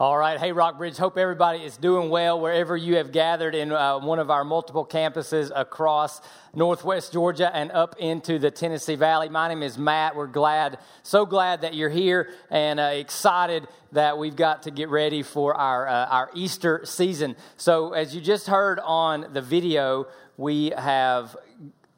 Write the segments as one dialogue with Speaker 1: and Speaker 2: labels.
Speaker 1: All right. Hey, Rockbridge. Hope everybody is doing well wherever you have gathered in uh, one of our multiple campuses across Northwest Georgia and up into the Tennessee Valley. My name is Matt. We're glad, so glad that you're here and uh, excited that we've got to get ready for our, uh, our Easter season. So, as you just heard on the video, we have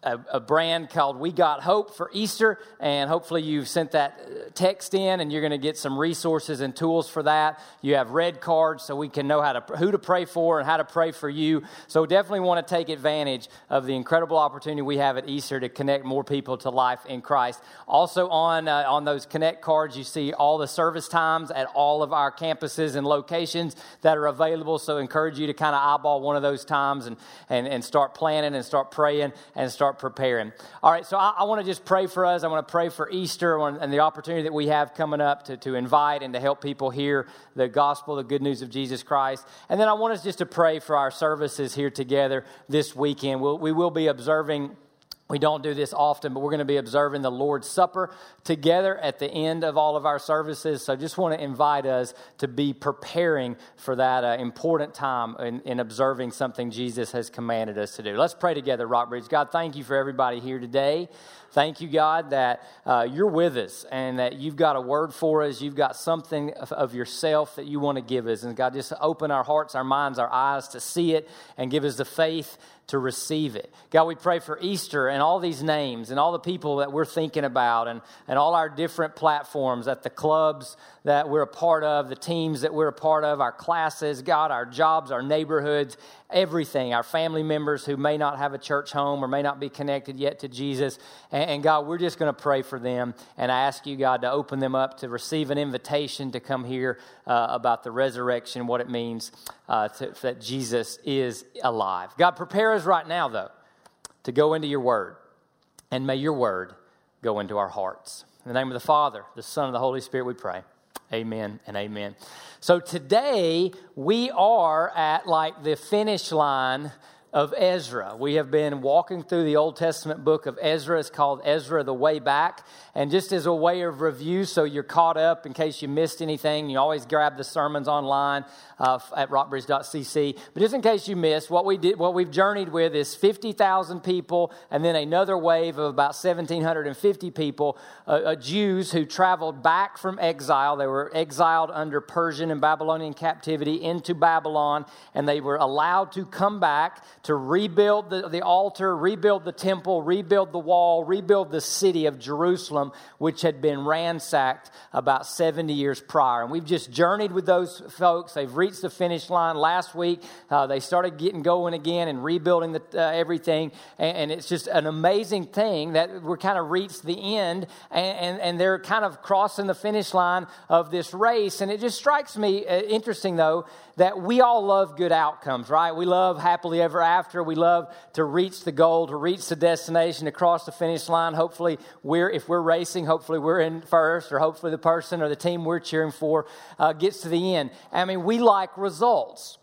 Speaker 1: a, a, brand called We Got Hope for Easter, and hopefully you've sent that uh, text in, and you're going to get some resources and tools for that. You have red cards, so we can know how to who to pray for and how to pray for you. So definitely want to take advantage of the incredible opportunity we have at Easter to connect more people to life in Christ. Also on uh, on those connect cards, you see all the service times at all of our campuses and locations that are available. So encourage you to kind of eyeball one of those times and and, and start planning and start praying and start start preparing. All right, so I, I want to just pray for us. I want to pray for Easter and the opportunity that we have coming up to, to invite and to help people hear the gospel, the good news of Jesus Christ. And then I want us just to pray for our services here together this weekend. We'll, we will be observing we don't do this often, but we're going to be observing the Lord's Supper together at the end of all of our services. So just want to invite us to be preparing for that uh, important time in, in, observing something Jesus has commanded us to do. Let's pray together, Rockbridge. God, thank you for everybody here today. Thank you, God, that uh, you're with us and that you've got a word for us. You've got something of, of yourself that you want to give us. And God, just open our hearts, our minds, our eyes to see it and give us the faith to receive it. God, we pray for Easter and all these names and all the people that we're thinking about and, and all our different platforms at the clubs that we're a part of, the teams that we're a part of, our classes, God, our jobs, our neighborhoods, everything, our family members who may not have a church home or may not be connected yet to Jesus. And, and God, we're just going to pray for them and I ask you, God, to open them up to receive an invitation to come here uh, about the resurrection, what it means uh, to, that Jesus is alive. God, prepare us right now, though, to go into your word. And may your word go into our hearts. In the name of the Father, the Son, and the Holy Spirit, we pray. Amen and amen. So today we are at like the finish line of Ezra. We have been walking through the Old Testament book of Ezra. It's called Ezra the Way Back. And just as a way of review, so you're caught up in case you missed anything, you always grab the sermons online uh, at rockbridge.cc. But just in case you missed, what, we did, what we've journeyed with is 50,000 people and then another wave of about 1,750 people, uh, uh, Jews who traveled back from exile. They were exiled under Persian and Babylonian captivity into Babylon, and they were allowed to come back to rebuild the, the altar, rebuild the temple, rebuild the wall, rebuild the city of Jerusalem, which had been ransacked about 70 years prior. And we've just journeyed with those folks. They've reached the finish line. Last week, uh, they started getting going again and rebuilding the, uh, everything. And, and, it's just an amazing thing that we're kind of reached the end and, and, and, they're kind of crossing the finish line of this race. And it just strikes me uh, interesting, though, that we all love good outcomes, right? We love happily ever after. We love to reach the goal, to reach the destination, to cross the finish line. Hopefully, we're if we're racing, hopefully we're in first, or hopefully the person or the team we're cheering for uh, gets to the end. I mean, we like results.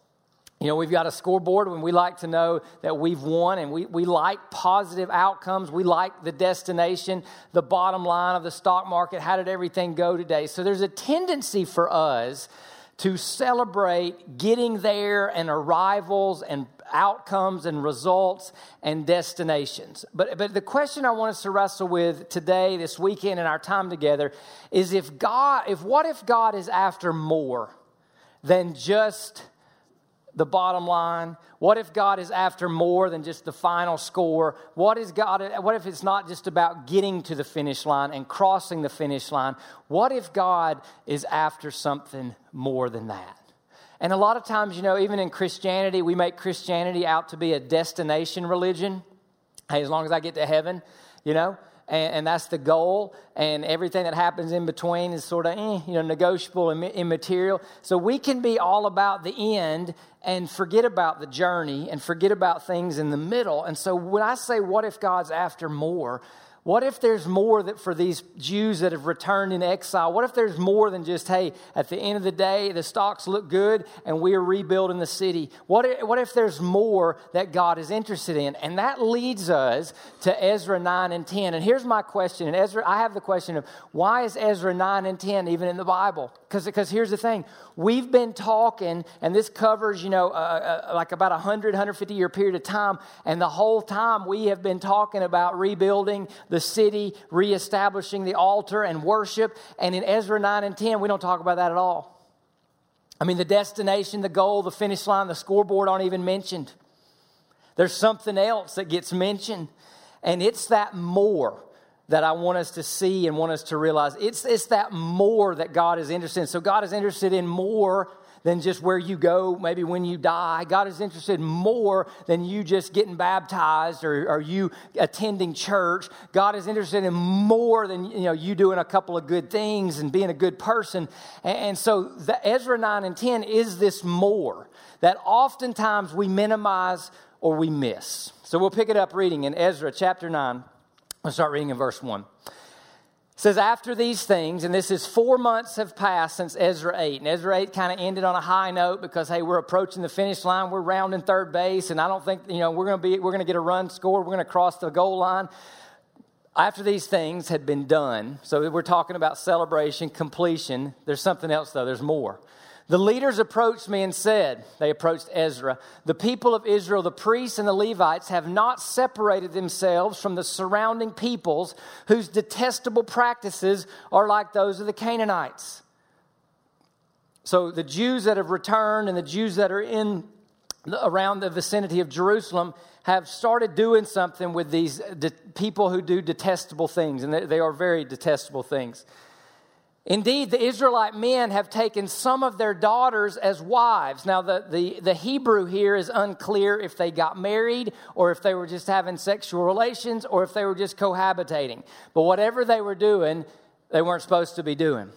Speaker 1: You know, we've got a scoreboard and we like to know that we've won and we, we like positive outcomes. We like the destination, the bottom line of the stock market. How did everything go today? So there's a tendency for us to celebrate getting there and arrivals and outcomes and results and destinations. But, but the question I want us to wrestle with today, this weekend, in our time together is if God, if what if God is after more than just the bottom line? What if God is after more than just the final score? What is God what if it's not just about getting to the finish line and crossing the finish line? What if God is after something more than that? And a lot of times, you know, even in Christianity, we make Christianity out to be a destination religion. Hey, as long as I get to heaven, you know, and, and, that's the goal. And everything that happens in between is sort of, eh, you know, negotiable and immaterial. So we can be all about the end and forget about the journey and forget about things in the middle. And so when I say, what if God's after more? What if there's more that for these Jews that have returned in exile? What if there's more than just, hey, at the end of the day, the stocks look good and we're rebuilding the city? What if, what if there's more that God is interested in? And that leads us to Ezra 9 and 10. And here's my question. And Ezra, I have the question of why is Ezra 9 and 10 even in the Bible? Because here's the thing we've been talking, and this covers, you know, uh, uh, like about a 100, 150 year period of time. And the whole time we have been talking about rebuilding the city, reestablishing the altar and worship. And in Ezra 9 and 10, we don't talk about that at all. I mean, the destination, the goal, the finish line, the scoreboard aren't even mentioned. There's something else that gets mentioned, and it's that more that I want us to see and want us to realize. It's, it's that more that God is interested in. So, God is interested in more than just where you go, maybe when you die. God is interested more than you just getting baptized or, or you attending church. God is interested in more than you know you doing a couple of good things and being a good person. And, and so the Ezra 9 and 10 is this more that oftentimes we minimize or we miss. So we'll pick it up reading in Ezra chapter 9. I'll start reading in verse 1 says, After these things, and this is four months have passed since Ezra 8. And Ezra 8 kind of ended on a high note because, hey, we're approaching the finish line. We're rounding third base, and I don't think, you know, we're going to be, we're going to get a run score. We're going to cross the goal line. After these things had been done, so we're talking about celebration, completion. There's something else, though, there's more. The leaders approached me and said, They approached Ezra, the people of Israel, the priests and the Levites, have not separated themselves from the surrounding peoples whose detestable practices are like those of the Canaanites. So the Jews that have returned and the Jews that are in around the vicinity of Jerusalem have started doing something with these de- people who do detestable things, and they, they are very detestable things. Indeed, the Israelite men have taken some of their daughters as wives. Now, the, the, the, Hebrew here is unclear if they got married or if they were just having sexual relations or if they were just cohabitating. But whatever they were doing, they weren't supposed to be doing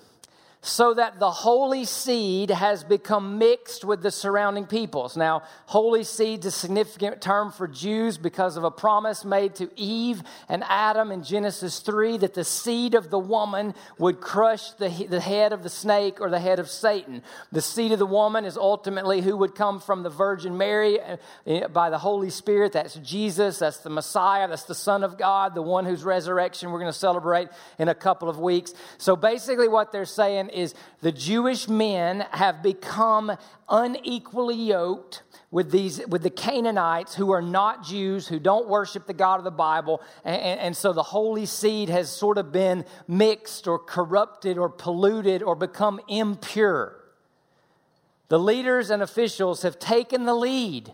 Speaker 1: so that the holy seed has become mixed with the surrounding peoples. Now, holy seed is a significant term for Jews because of a promise made to Eve and Adam in Genesis 3 that the seed of the woman would crush the, the head of the snake or the head of Satan. The seed of the woman is ultimately who would come from the Virgin Mary uh, by the Holy Spirit. That's Jesus, that's the Messiah, that's the Son of God, the one whose resurrection we're going to celebrate in a couple of weeks. So basically, what they're saying is the Jewish men have become unequally yoked with these with the Canaanites who are not Jews, who don't worship the God of the Bible, and, and, so the holy seed has sort of been mixed or corrupted or polluted or become impure. The leaders and officials have taken the lead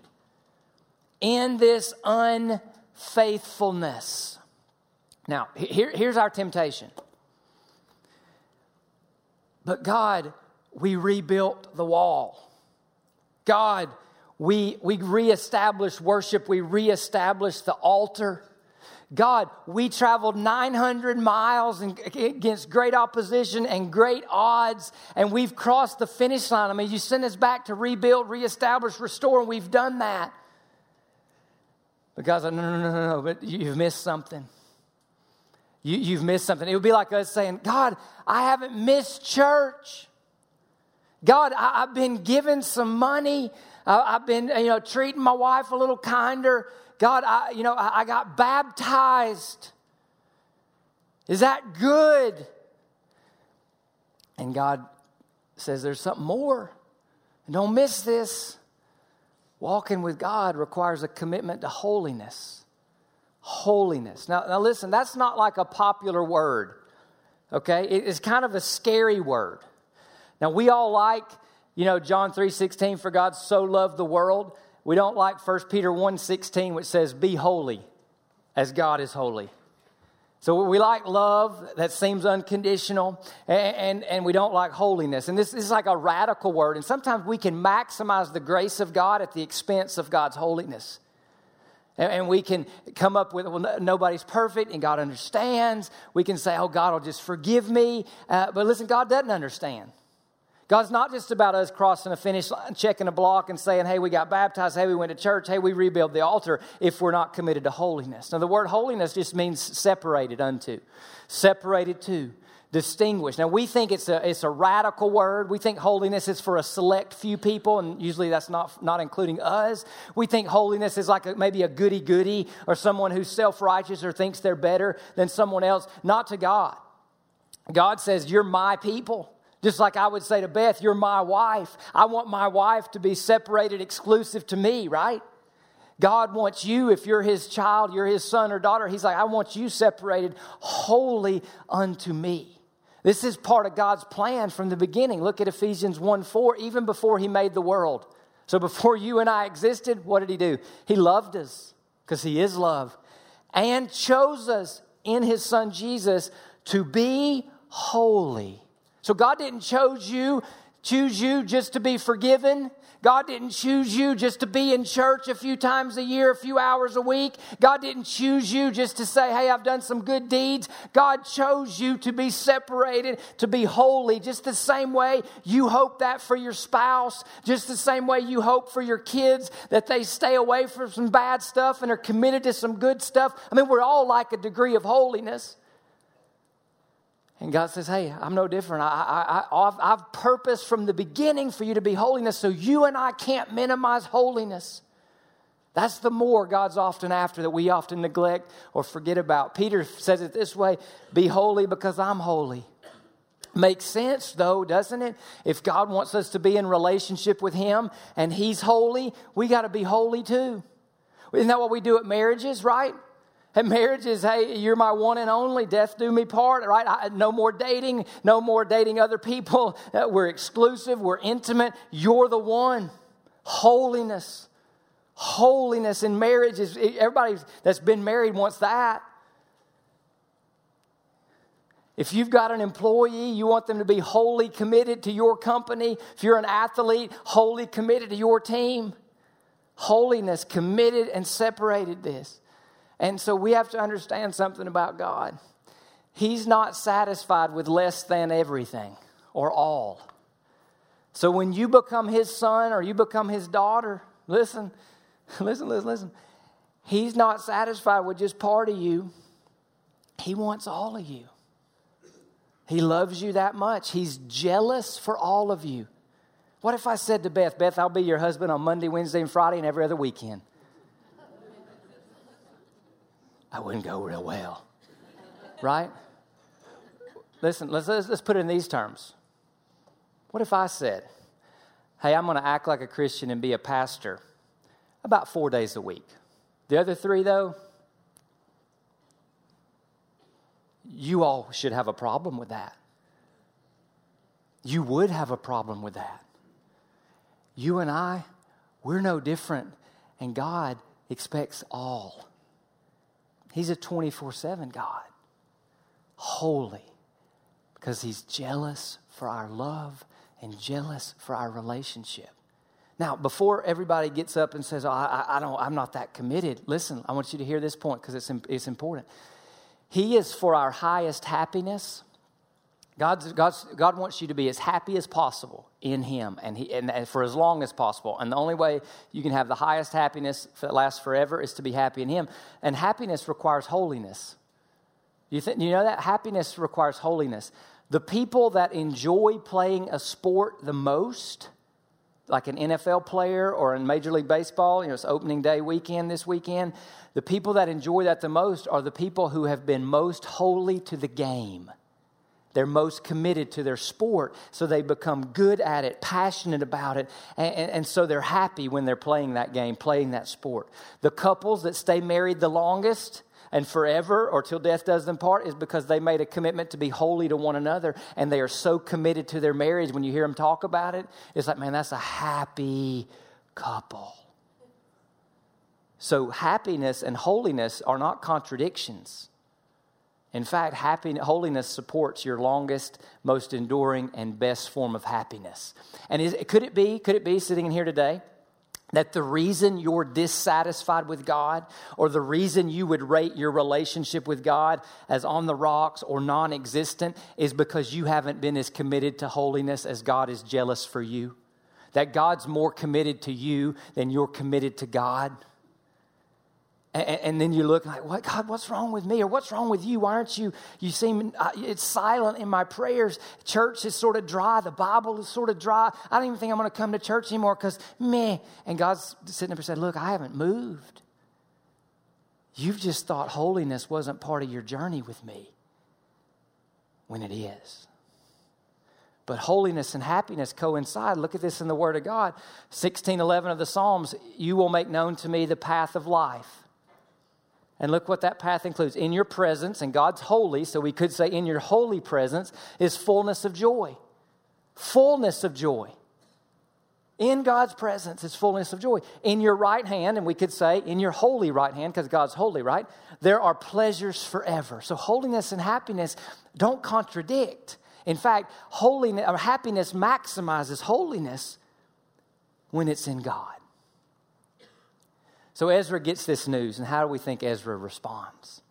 Speaker 1: in this unfaithfulness. Now, here, here's our temptation. But God, we rebuilt the wall. God, we, we reestablished worship, we reestablished the altar. God, we traveled 900 miles against great opposition and great odds, and we've crossed the finish line. I mean, you sent us back to rebuild, reestablish, restore, and we've done that. But God's like, no, no, no, no, no, but you've missed something you, have missed something. It would be like us saying, God, I haven't missed church. God, I, have been given some money. I, have been, you know, treating my wife a little kinder. God, I, you know, I, I got baptized. Is that good? And God says there's something more. Don't miss this. Walking with God requires a commitment to holiness holiness. Now, now listen, that's not like a popular word, okay? It's kind of a scary word. Now, we all like, you know, John 3 16, for God so loved the world. We don't like 1 Peter 1 16, which says, Be holy as God is holy. So we like love that seems unconditional, and, and, and, we don't like holiness. And this, this is like a radical word. And sometimes we can maximize the grace of God at the expense of God's holiness. And we can come up with, well, nobody's perfect and God understands. We can say, oh, God will just forgive me. Uh, but listen, God doesn't understand. God's not just about us crossing a finish line, checking a block, and saying, hey, we got baptized, hey, we went to church, hey, we rebuilt the altar, if we're not committed to holiness. Now, the word holiness just means separated unto, separated to, distinguished. Now, we think it's a, it's a radical word. We think holiness is for a select few people, and usually that's not, not including us. We think holiness is like a, maybe a goody goody or someone who's self righteous or thinks they're better than someone else. Not to God. God says, You're my people. Just like I would say to Beth, You're my wife. I want my wife to be separated exclusive to me, right? God wants you, if you're his child, you're his son or daughter, he's like, I want you separated wholly unto me. This is part of God's plan from the beginning. Look at Ephesians 1 4, even before he made the world. So before you and I existed, what did he do? He loved us because he is love and chose us in his son Jesus to be holy so God didn't choose you, choose you just to be forgiven. God didn't choose you just to be in church a few times a year, a few hours a week. God didn't choose you just to say, hey, I've done some good deeds. God chose you to be separated, to be holy, just the same way you hope that for your spouse, just the same way you hope for your kids that they stay away from some bad stuff and are committed to some good stuff. I mean, we're all like a degree of holiness. And God says, Hey, I'm no different. I, I, I've, I've purposed from the beginning for you to be holiness, so you and I can't minimize holiness. That's the more God's often after that we often neglect or forget about. Peter says it this way Be holy because I'm holy. Makes sense, though, doesn't it? If God wants us to be in relationship with Him and He's holy, we got to be holy too. Isn't that what we do at marriages, right? And marriage is, hey, you're my one and only, death do me part, right? I, no more dating, no more dating other people. Uh, we're exclusive, we're intimate. You're the one. Holiness. Holiness in marriage is, everybody that's been married wants that. If you've got an employee, you want them to be wholly committed to your company. If you're an athlete, wholly committed to your team. Holiness, committed and separated this. And so we have to understand something about God. He's not satisfied with less than everything or all. So when you become his son or you become his daughter, listen, listen, listen, listen. He's not satisfied with just part of you, he wants all of you. He loves you that much. He's jealous for all of you. What if I said to Beth, Beth, I'll be your husband on Monday, Wednesday, and Friday, and every other weekend? I wouldn't go real well. right? Listen, let's, let's, let's put it in these terms. What if I said, hey, I'm going to act like a Christian and be a pastor about four days a week? The other three, though, you all should have a problem with that. You would have a problem with that. You and I, we're no different, and God expects all. He's a 24 7 God, holy, because He's jealous for our love and jealous for our relationship. Now, before everybody gets up and says, oh, I, I, don't, I'm not that committed, listen, I want you to hear this point because it's, it's important. He is for our highest happiness God's, God's, God wants you to be as happy as possible in Him and, he, and, and, for as long as possible. And the only way you can have the highest happiness that lasts forever is to be happy in Him. And happiness requires holiness. You, th- you know that? Happiness requires holiness. The people that enjoy playing a sport the most, like an NFL player or in Major League Baseball, you know, it's opening day weekend this weekend, the people that enjoy that the most are the people who have been most holy to the game. They're most committed to their sport, so they become good at it, passionate about it, and, and, and, so they're happy when they're playing that game, playing that sport. The couples that stay married the longest and forever or till death does them part is because they made a commitment to be holy to one another, and they are so committed to their marriage. When you hear them talk about it, it's like, man, that's a happy couple. So, happiness and holiness are not contradictions. In fact, happiness, holiness supports your longest, most enduring, and best form of happiness. And is, could it be, could it be sitting in here today that the reason you're dissatisfied with God or the reason you would rate your relationship with God as on the rocks or non existent is because you haven't been as committed to holiness as God is jealous for you? That God's more committed to you than you're committed to God? And, and, then you look like, what, God, what's wrong with me? Or what's wrong with you? Why aren't you, you seem, uh, it's silent in my prayers. Church is sort of dry. The Bible is sort of dry. I don't even think I'm going to come to church anymore because meh. And God's sitting up and said, look, I haven't moved. You've just thought holiness wasn't part of your journey with me when it is. But holiness and happiness coincide. Look at this in the Word of God. 1611 of the Psalms, you will make known to me the path of life. And look what that path includes. In your presence, and God's holy, so we could say in your holy presence, is fullness of joy. Fullness of joy. In God's presence is fullness of joy. In your right hand, and we could say in your holy right hand, because God's holy, right? There are pleasures forever. So holiness and happiness don't contradict. In fact, holiness or happiness maximizes holiness when it's in God. So Ezra gets this news, and how do we think Ezra responds?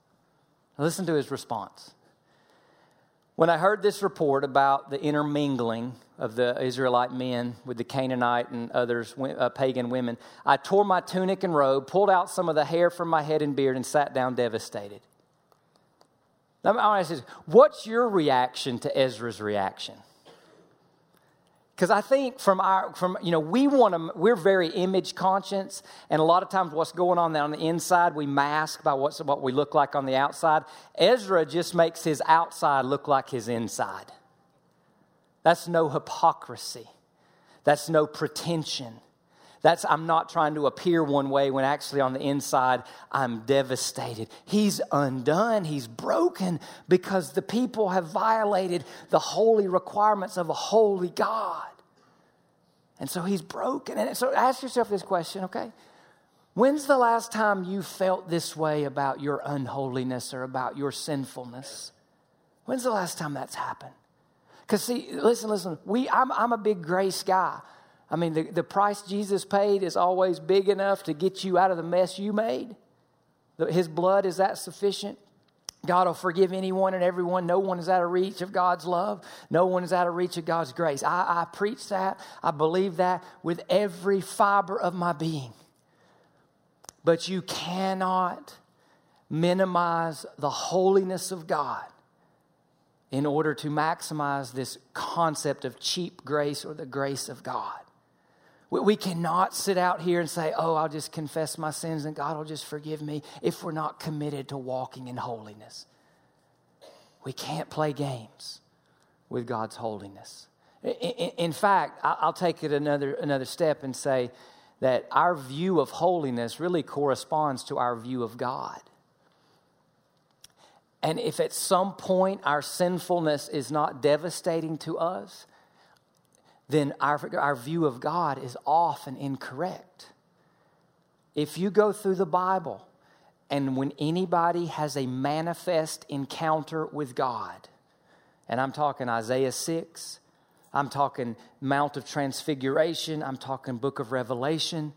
Speaker 1: Listen to his response. When I heard this report about the intermingling of the Israelite men with the Canaanite and others, uh, pagan women, I tore my tunic and robe, pulled out some of the hair from my head and beard, and sat down devastated. Now, I ask you, what's your reaction to Ezra's reaction? Because I think from our from you know we want to we're very image conscious, and a lot of times what's going on on the inside we mask by what's what we look like on the outside. Ezra just makes his outside look like his inside. That's no hypocrisy. That's no pretension. That's I'm not trying to appear one way when actually on the inside I'm devastated. He's undone, he's broken because the people have violated the holy requirements of a holy God. And so he's broken. And so ask yourself this question, okay? When's the last time you felt this way about your unholiness or about your sinfulness? When's the last time that's happened? Because, see, listen, listen, we, I'm, I'm a big grace guy. I mean, the, the price Jesus paid is always big enough to get you out of the mess you made. His blood is that sufficient. God will forgive anyone and everyone. No one is out of reach of God's love. No one is out of reach of God's grace. I, I preach that. I believe that with every fiber of my being. But you cannot minimize the holiness of God in order to maximize this concept of cheap grace or the grace of God. We cannot sit out here and say, oh, I'll just confess my sins and God will just forgive me if we're not committed to walking in holiness. We can't play games with God's holiness. In fact, I'll take it another, another step and say that our view of holiness really corresponds to our view of God. And if at some point our sinfulness is not devastating to us, then our, our view of God is off and incorrect. If you go through the Bible and when anybody has a manifest encounter with God, and I'm talking Isaiah 6, I'm talking Mount of Transfiguration, I'm talking Book of Revelation,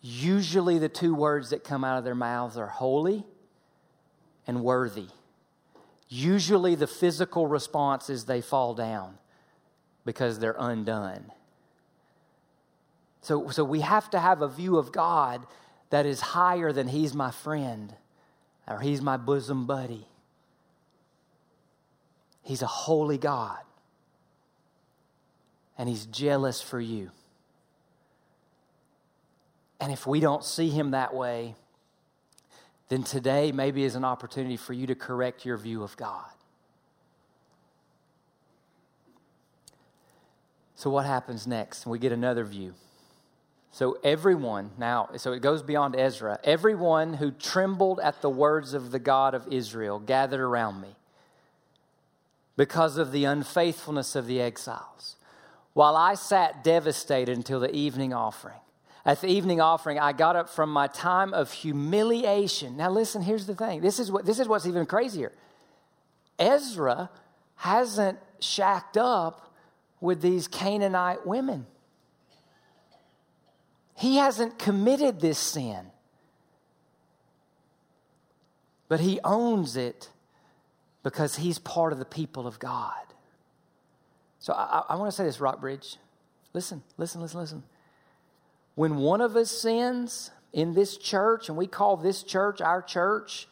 Speaker 1: usually the two words that come out of their mouths are holy and worthy. Usually the physical response is they fall down because they're undone. So, so we have to have a view of God that is higher than He's my friend or He's my bosom buddy. He's a holy God, and He's jealous for you. And if we don't see Him that way, then today maybe is an opportunity for you to correct your view of God. So, what happens next? We get another view. So, everyone, now, so it goes beyond Ezra, everyone who trembled at the words of the God of Israel gathered around me because of the unfaithfulness of the exiles, while I sat devastated until the evening offering. At the evening offering, I got up from my time of humiliation. Now, listen, here's the thing this is, what, this is what's even crazier. Ezra hasn't shacked up with these Canaanite women. He hasn't committed this sin, but he owns it because he's part of the people of God. So I, I want to say this, Rockbridge. Listen, listen, listen, listen. When one of us sins in this church, and we call this church our church,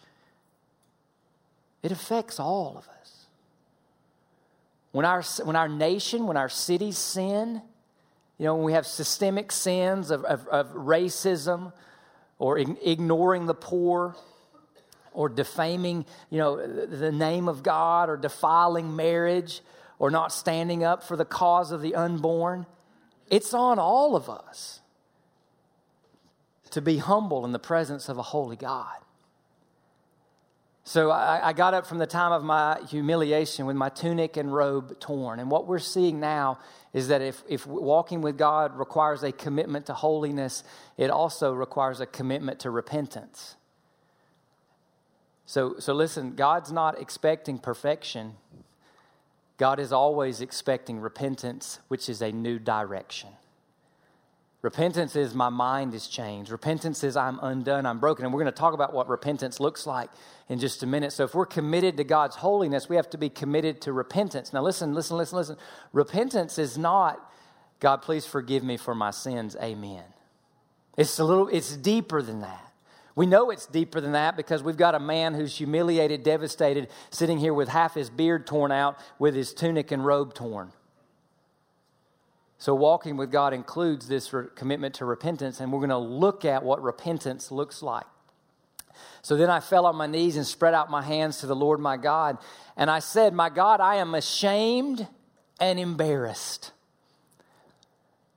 Speaker 1: it affects all of us. When our, when our nation, when our cities sin, you know, when we have systemic sins of, of, of racism or ignoring the poor or defaming, you know, the name of God or defiling marriage or not standing up for the cause of the unborn, it's on all of us to be humble in the presence of a holy God. So I, I, got up from the time of my humiliation with my tunic and robe torn. And what we're seeing now is that if, if walking with God requires a commitment to holiness, it also requires a commitment to repentance. So, so listen, God's not expecting perfection. God is always expecting repentance, which is a new direction. Repentance is my mind is changed. Repentance is I'm undone, I'm broken. And we're going to talk about what repentance looks like in just a minute. So, if we're committed to God's holiness, we have to be committed to repentance. Now, listen, listen, listen, listen. Repentance is not, God, please forgive me for my sins. Amen. It's a little, it's deeper than that. We know it's deeper than that because we've got a man who's humiliated, devastated, sitting here with half his beard torn out, with his tunic and robe torn. So, walking with God includes this re- commitment to repentance, and we're going to look at what repentance looks like. So then I fell on my knees and spread out my hands to the Lord my God, and I said, My God, I am ashamed and embarrassed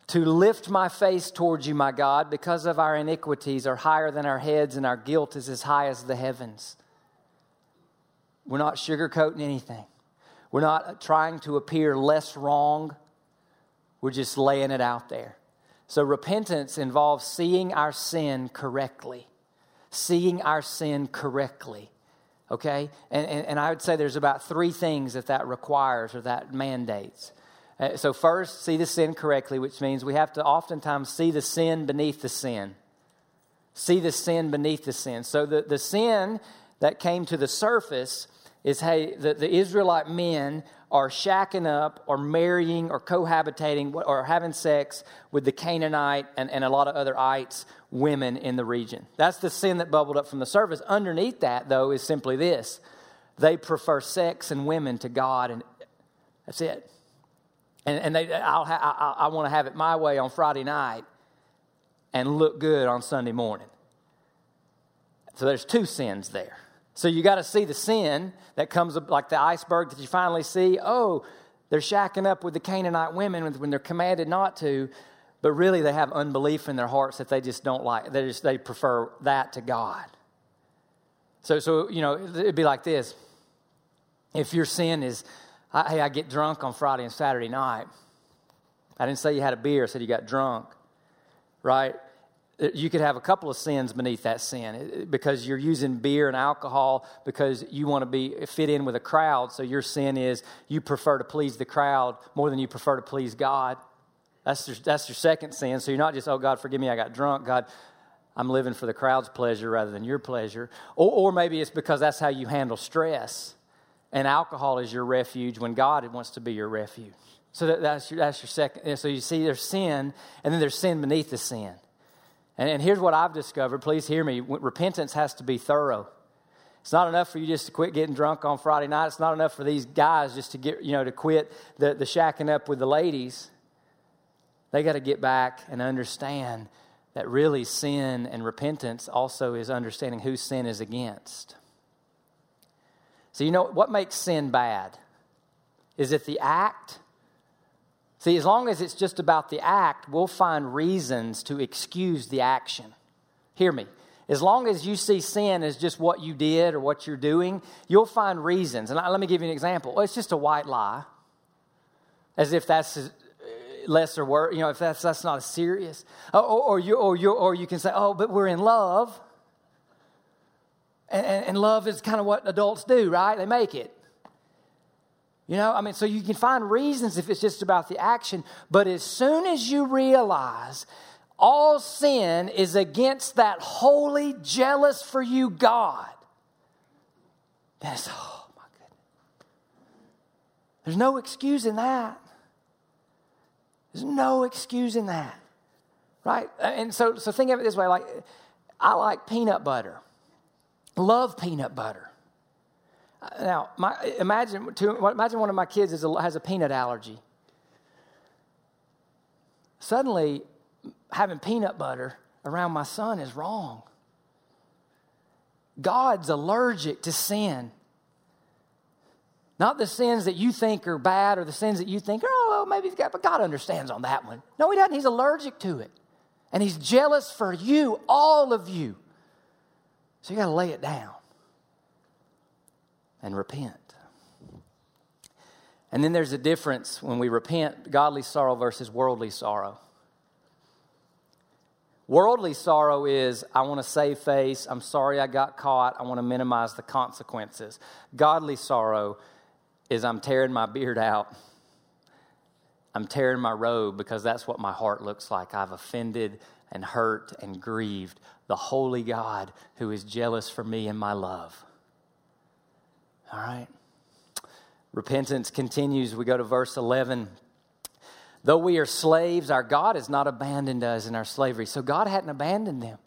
Speaker 1: to lift my face towards you, my God, because of our iniquities are higher than our heads, and our guilt is as high as the heavens. We're not sugarcoating anything. We're not trying to appear less wrong we're just laying it out there. So repentance involves seeing our sin correctly, seeing our sin correctly. Okay? And, and, and I would say there's about three things that that requires or that mandates. Uh, so, first, see the sin correctly, which means we have to oftentimes see the sin beneath the sin. See the sin beneath the sin. So, the, the sin that came to the surface is hey, the, the Israelite men are shacking up or marrying or cohabitating or having sex with the Canaanite and, and a lot of other ites women in the region. That's the sin that bubbled up from the surface. Underneath that, though, is simply this they prefer sex and women to God, and that's it. And, and they, I'll ha- I, I want to have it my way on Friday night and look good on Sunday morning. So there's two sins there. So you got to see the sin that comes up like the iceberg that you finally see. Oh, they're shacking up with the Canaanite women when they're commanded not to, but really they have unbelief in their hearts that they just don't like. They just they prefer that to God. So so you know it'd be like this. If your sin is, hey, I get drunk on Friday and Saturday night. I didn't say you had a beer. I said you got drunk, right? You could have a couple of sins beneath that sin because you're using beer and alcohol because you want to be fit in with a crowd so your sin is you prefer to please the crowd more than you prefer to please god. That's your, that's your second sin so you're not just oh god forgive me i got drunk. God i'm living for the crowd's pleasure rather than your pleasure. Or, or maybe it's because that's how you handle stress and alcohol is your refuge when god wants to be your refuge. So that, that's, your, that's your second so you see there's sin and then there's sin beneath the sin and, and here's what I've discovered. Please hear me. Repentance has to be thorough. It's not enough for you just to quit getting drunk on Friday night. It's not enough for these guys just to get, you know, to quit the, the shacking up with the ladies. They got to get back and understand that really sin and repentance also is understanding who sin is against. So, you know, what makes sin bad? Is it the act? See, as long as it's just about the act, we'll find reasons to excuse the action. Hear me. As long as you see sin as just what you did or what you're doing, you'll find reasons. And let me give you an example. Well, it's just a white lie, as if that's uh, lesser word. You know, if that's that's not as serious. Or, or you or you or you can say, oh, but we're in love. And, and love is kind of what adults do, right? They make it. You know, I mean, so you can find reasons if it's just about the action, but as soon as you realize all sin is against that holy, jealous for you God, then it's, oh my goodness. There's no excuse in that. There's no excuse in that. Right? And so, so think of it this way like, I like peanut butter, love peanut butter. Now, my, imagine, to, imagine one of my kids a, has a peanut allergy. Suddenly, having peanut butter around my son is wrong. God's allergic to sin. Not the sins that you think are bad or the sins that you think, oh, well, maybe he's got, but God understands on that one. No, he doesn't. He's allergic to it. And he's jealous for you, all of you. So you got to lay it down and repent. And then there's a difference when we repent godly sorrow versus worldly sorrow. Worldly sorrow is, I want to save face. I'm sorry I got caught. I want to minimize the consequences. Godly sorrow is, I'm tearing my beard out. I'm tearing my robe because that's what my heart looks like. I've offended and hurt and grieved the holy God who is jealous for me and my love. All right? Repentance continues. We go to verse 11. Though we are slaves, our God has not abandoned us in our slavery. So God hadn't abandoned them.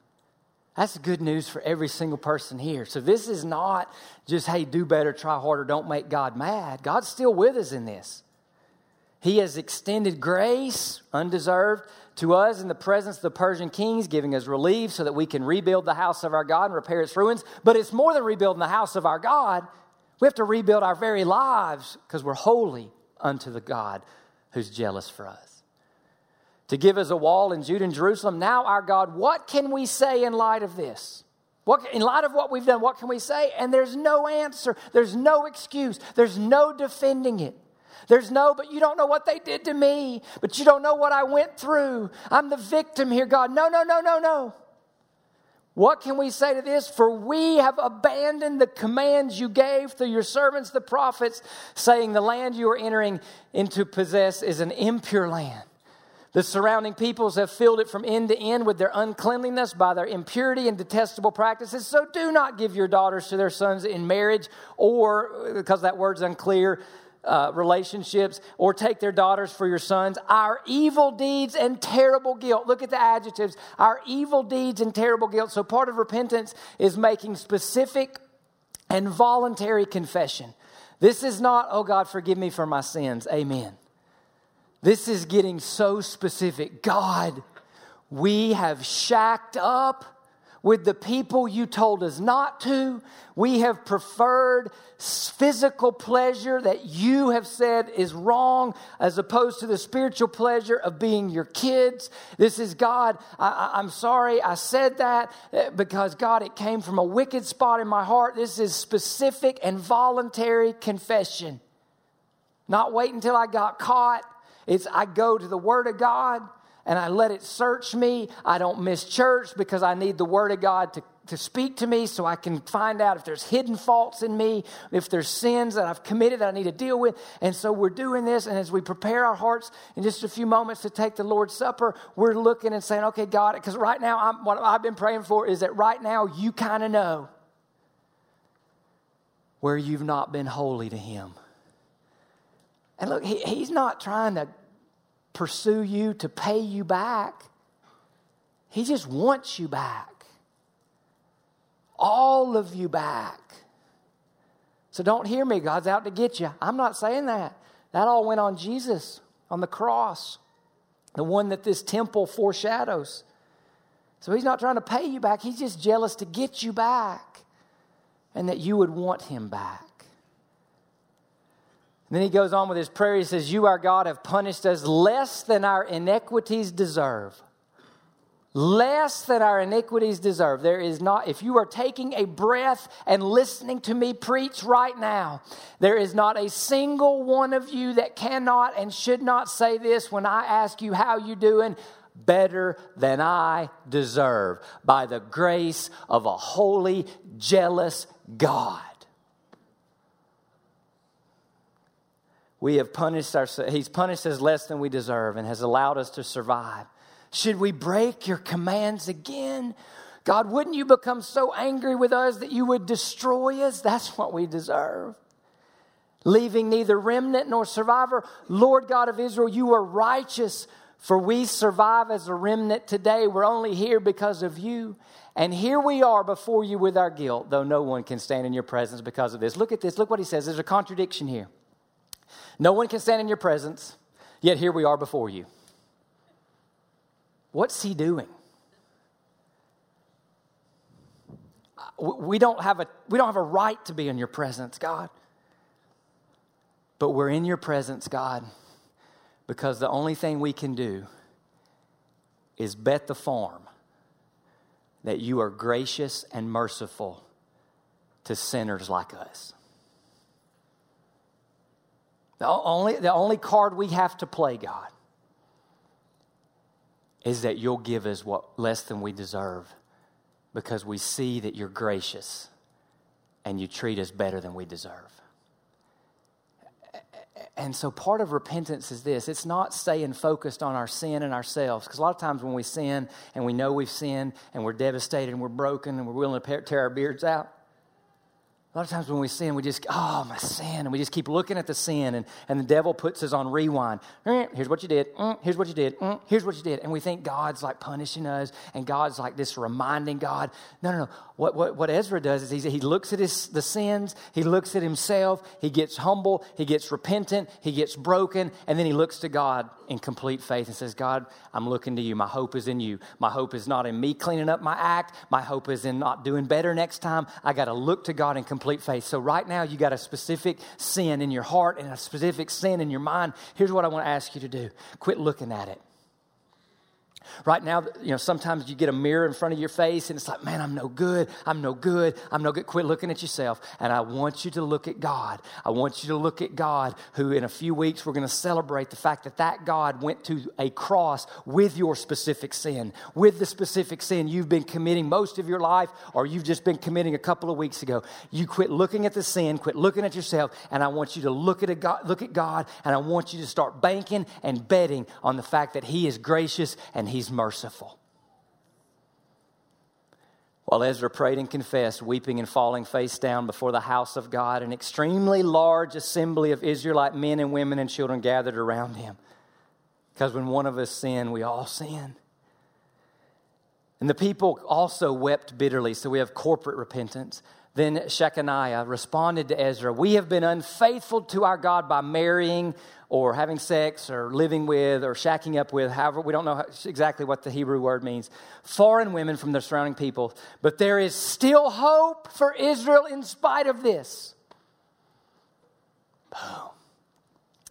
Speaker 1: That's good news for every single person here. So this is not just, hey, do better, try harder, don't make God mad. God's still with us in this. He has extended grace, undeserved, to us in the presence of the Persian kings, giving us relief so that we can rebuild the house of our God and repair its ruins. But it's more than rebuilding the house of our God. We have to rebuild our very lives because we're holy unto the God who's jealous for us. To give us a wall in Judah and Jerusalem, now our God, what can we say in light of this? What, in light of what we've done, what can we say? And there's no answer, there's no excuse, there's no defending it. There's no, but you don't know what they did to me, but you don't know what I went through. I'm the victim here, God. No, no, no, no, no. What can we say to this? For we have abandoned the commands you gave through your servants, the prophets, saying, The land you are entering into possess is an impure land. The surrounding peoples have filled it from end to end with their uncleanliness by their impurity and detestable practices. So do not give your daughters to their sons in marriage, or, because that word's unclear, uh, relationships or take their daughters for your sons. Our evil deeds and terrible guilt. Look at the adjectives. Our evil deeds and terrible guilt. So part of repentance is making specific and voluntary confession. This is not, oh God, forgive me for my sins. Amen. This is getting so specific. God, we have shacked up with the people you told us not to. We have preferred physical pleasure that you have said is wrong as opposed to the spiritual pleasure of being your kids. This is God. I, am sorry I said that eh, because God, it came from a wicked spot in my heart. This is specific and voluntary confession. Not wait until I got caught. It's I go to the Word of God and I let it search me. I don't miss church because I need the Word of God to, to speak to me so I can find out if there's hidden faults in me, if there's sins that I've committed that I need to deal with. And so we're doing this. And as we prepare our hearts in just a few moments to take the Lord's Supper, we're looking and saying, okay, God, because right now, I'm, what I've been praying for is that right now you kind of know where you've not been holy to Him. And look, he, He's not trying to pursue you to pay you back. He just wants you back. All of you back. So don't hear me. God's out to get you. I'm not saying that. That all went on Jesus on the cross, the one that this temple foreshadows. So he's not trying to pay you back. He's just jealous to get you back and that you would want him back. And then he goes on with his prayer. He says, You, our God, have punished us less than our iniquities deserve. Less than our iniquities deserve. There is not, if you are taking a breath and listening to me preach right now, there is not a single one of you that cannot and should not say this when I ask you how you're doing better than I deserve by the grace of a holy, jealous God. We have punished ourselves. He's punished us less than we deserve and has allowed us to survive. Should we break your commands again? God, wouldn't you become so angry with us that you would destroy us? That's what we deserve. Leaving neither remnant nor survivor. Lord God of Israel, you are righteous, for we survive as a remnant today. We're only here because of you. And here we are before you with our guilt, though no one can stand in your presence because of this. Look at this. Look what he says. There's a contradiction here. No one can stand in your presence, yet here we are before you. What's he doing? we don't have a, we don't have a right to be in your presence, God. But we're in your presence, God, because the only thing we can do is bet the farm that you are gracious and merciful to sinners like us. The only, the only card we have to play, God, is that you'll give us what less than we deserve because we see that you're gracious and you treat us better than we deserve. And so part of repentance is this it's not staying focused on our sin and ourselves. Because a lot of times when we sin and we know we've sinned and we're devastated and we're broken and we're willing to tear our beards out, a lot of times when we sin, we just, oh, my sin. And we just keep looking at the sin, and, and the devil puts us on rewind. Mm, here's what you did. Mm, here's what you did. Mm, here's what you did. And we think God's like punishing us, and God's like this reminding God. No, no, no. What, what, what Ezra does is he, he looks at his, the sins, he looks at himself, he gets humble, he gets repentant, he gets broken, and then he looks to God in complete faith and says, God, I'm looking to you. My hope is in you. My hope is not in me cleaning up my act. My hope is in not doing better next time. I got to look to God in complete faith. So, right now, you got a specific sin in your heart and a specific sin in your mind. Here's what I want to ask you to do quit looking at it. Right now, you know, sometimes you get a mirror in front of your face and it's like, man, I'm no good. I'm no good. I'm no good. Quit looking at yourself. And I want you to look at God. I want you to look at God, who in a few weeks we're going to celebrate the fact that that God went to a cross with your specific sin, with the specific sin you've been committing most of your life or you've just been committing a couple of weeks ago. You quit looking at the sin, quit looking at yourself, and I want you to look at, God, look at God and I want you to start banking and betting on the fact that He is gracious and He he's merciful. While Ezra prayed and confessed, weeping and falling face down before the house of God, an extremely large assembly of Israelite men and women and children gathered around him. Because when one of us sin, we all sin. And the people also wept bitterly, so we have corporate repentance. Then Shechaniah responded to Ezra, We have been unfaithful to our God by marrying or having sex or living with or shacking up with, however, we don't know exactly what the Hebrew word means, foreign women from the surrounding people. But there is still hope for Israel in spite of this. Boom.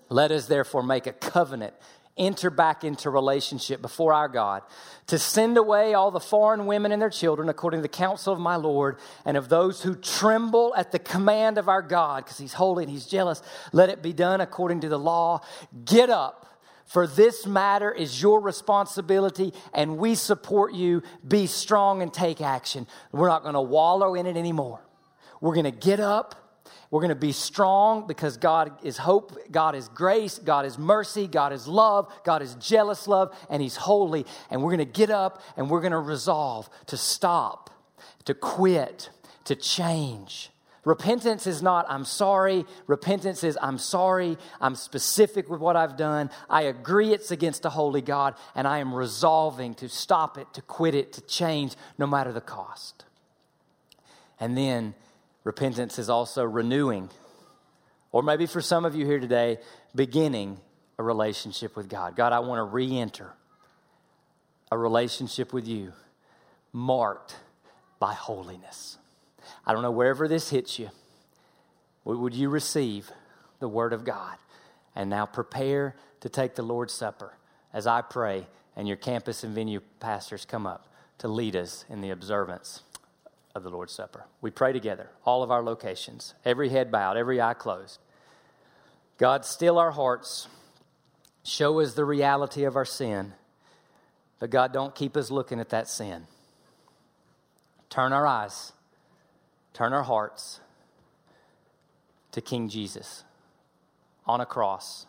Speaker 1: Let us therefore make a covenant enter back into relationship before our God, to send away all the foreign women and their children according to the counsel of my Lord and of those who tremble at the command of our God, because he's holy and he's jealous. Let it be done according to the law. Get up. For this matter is your responsibility, and we support you. Be strong and take action. We're not going to wallow in it anymore. We're going to get up we're going to be strong because God is hope, God is grace, God is mercy, God is love, God is jealous love, and He's holy. And we're going to get up and we're going to resolve to stop, to quit, to change. Repentance is not, I'm sorry. Repentance is, I'm sorry. I'm specific with what I've done. I agree it's against a holy God, and I am resolving to stop it, to quit it, to change, no matter the cost. And then Repentance is also renewing, or maybe for some of you here today, beginning a relationship with God. God, I want to re enter a relationship with you marked by holiness. I don't know wherever this hits you, would you receive the Word of God? And now prepare to take the Lord's Supper as I pray and your campus and venue pastors come up to lead us in the observance of the Lord's Supper. We pray together, all of our locations, every head bowed, every eye closed. God, still our hearts, show us the reality of our sin, but God, don't keep us looking at that sin. Turn our eyes, turn our hearts to King Jesus on a cross.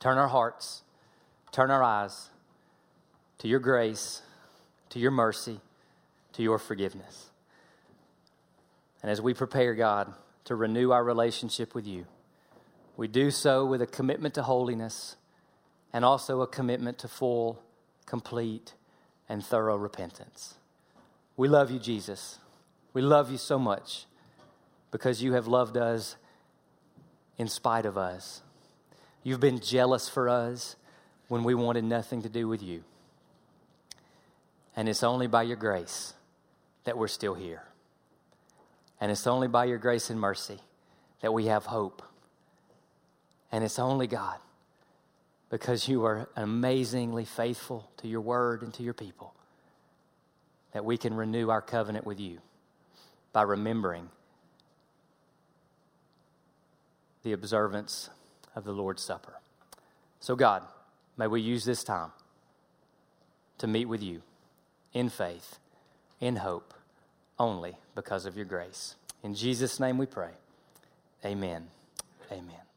Speaker 1: Turn our hearts turn our eyes to your grace, to your mercy, to your forgiveness. And as we prepare, God, to renew our relationship with you, we do so with a commitment to holiness and also a commitment to full, complete, and thorough repentance. We love you, Jesus. We love you so much because you have loved us in spite of us. You've been jealous for us when we wanted nothing to do with you. And it's only by your grace that we're still here. And it's only by your grace and mercy that we have hope. And it's only God, because you are amazingly faithful to your word and to your people, that we can renew our covenant with you by remembering the observance of the Lord's Supper. So, God, may we use this time to meet with you in faith, in hope, only because of your grace. In Jesus' name we pray. Amen. Amen.